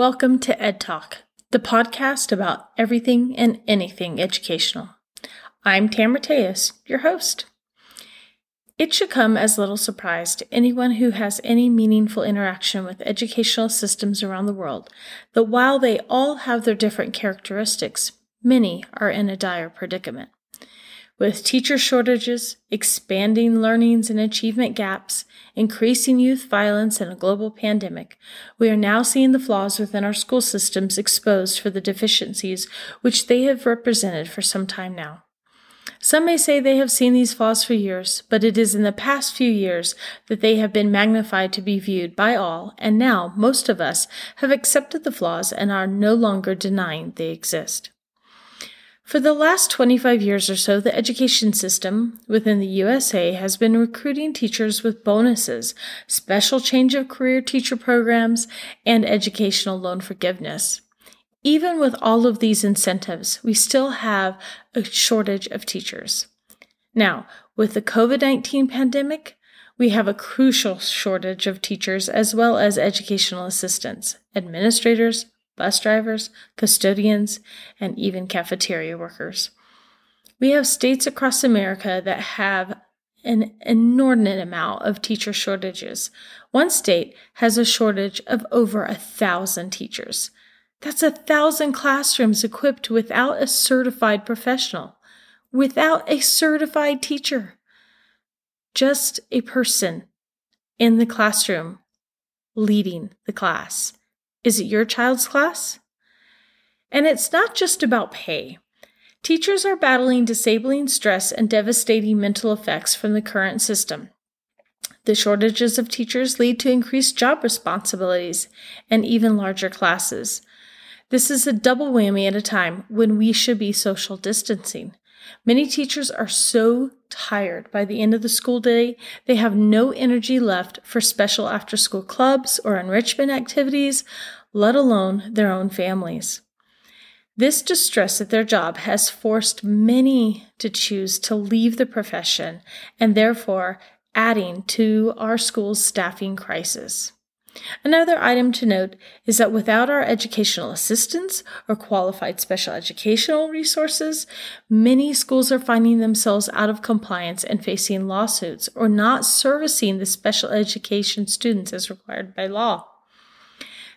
Welcome to Ed Talk, the podcast about everything and anything educational. I'm Tamara Tejas, your host. It should come as little surprise to anyone who has any meaningful interaction with educational systems around the world that while they all have their different characteristics, many are in a dire predicament. With teacher shortages, expanding learnings and achievement gaps, increasing youth violence, and a global pandemic, we are now seeing the flaws within our school systems exposed for the deficiencies which they have represented for some time now. Some may say they have seen these flaws for years, but it is in the past few years that they have been magnified to be viewed by all, and now most of us have accepted the flaws and are no longer denying they exist. For the last 25 years or so, the education system within the USA has been recruiting teachers with bonuses, special change of career teacher programs, and educational loan forgiveness. Even with all of these incentives, we still have a shortage of teachers. Now, with the COVID 19 pandemic, we have a crucial shortage of teachers as well as educational assistants, administrators, bus drivers, custodians, and even cafeteria workers. We have states across America that have an inordinate amount of teacher shortages. One state has a shortage of over a thousand teachers. That's a thousand classrooms equipped without a certified professional, without a certified teacher. Just a person in the classroom leading the class. Is it your child's class? And it's not just about pay. Teachers are battling disabling stress and devastating mental effects from the current system. The shortages of teachers lead to increased job responsibilities and even larger classes. This is a double whammy at a time when we should be social distancing. Many teachers are so tired by the end of the school day, they have no energy left for special after school clubs or enrichment activities, let alone their own families. This distress at their job has forced many to choose to leave the profession and therefore adding to our school's staffing crisis. Another item to note is that without our educational assistance or qualified special educational resources, many schools are finding themselves out of compliance and facing lawsuits or not servicing the special education students as required by law.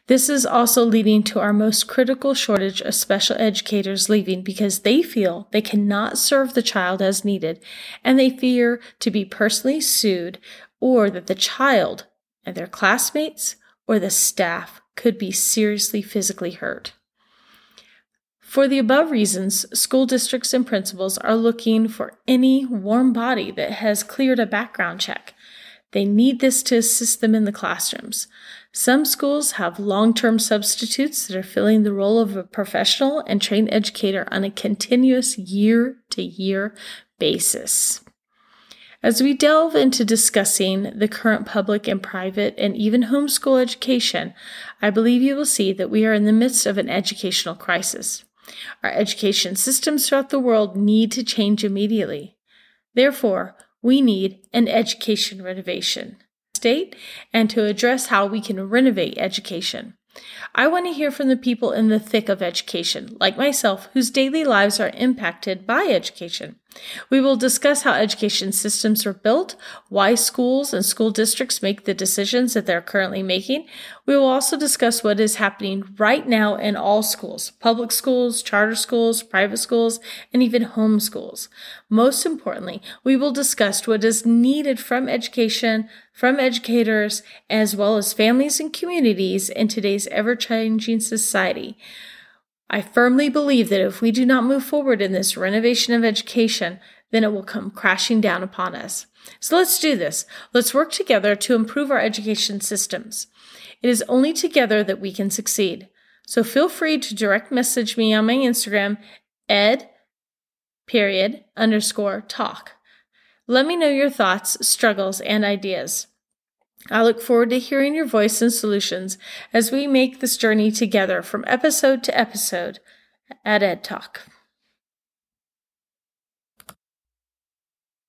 This is also leading to our most critical shortage of special educators leaving because they feel they cannot serve the child as needed and they fear to be personally sued or that the child and their classmates or the staff could be seriously physically hurt. For the above reasons, school districts and principals are looking for any warm body that has cleared a background check. They need this to assist them in the classrooms. Some schools have long term substitutes that are filling the role of a professional and trained educator on a continuous year to year basis. As we delve into discussing the current public and private and even homeschool education, I believe you will see that we are in the midst of an educational crisis. Our education systems throughout the world need to change immediately. Therefore, we need an education renovation state and to address how we can renovate education. I want to hear from the people in the thick of education, like myself, whose daily lives are impacted by education. We will discuss how education systems are built, why schools and school districts make the decisions that they're currently making. We will also discuss what is happening right now in all schools public schools, charter schools, private schools, and even home schools. Most importantly, we will discuss what is needed from education, from educators, as well as families and communities in today's ever changing society. I firmly believe that if we do not move forward in this renovation of education, then it will come crashing down upon us. So let's do this. Let's work together to improve our education systems. It is only together that we can succeed. So feel free to direct message me on my Instagram, ed period underscore talk. Let me know your thoughts, struggles, and ideas. I look forward to hearing your voice and solutions as we make this journey together from episode to episode at Ed Talk.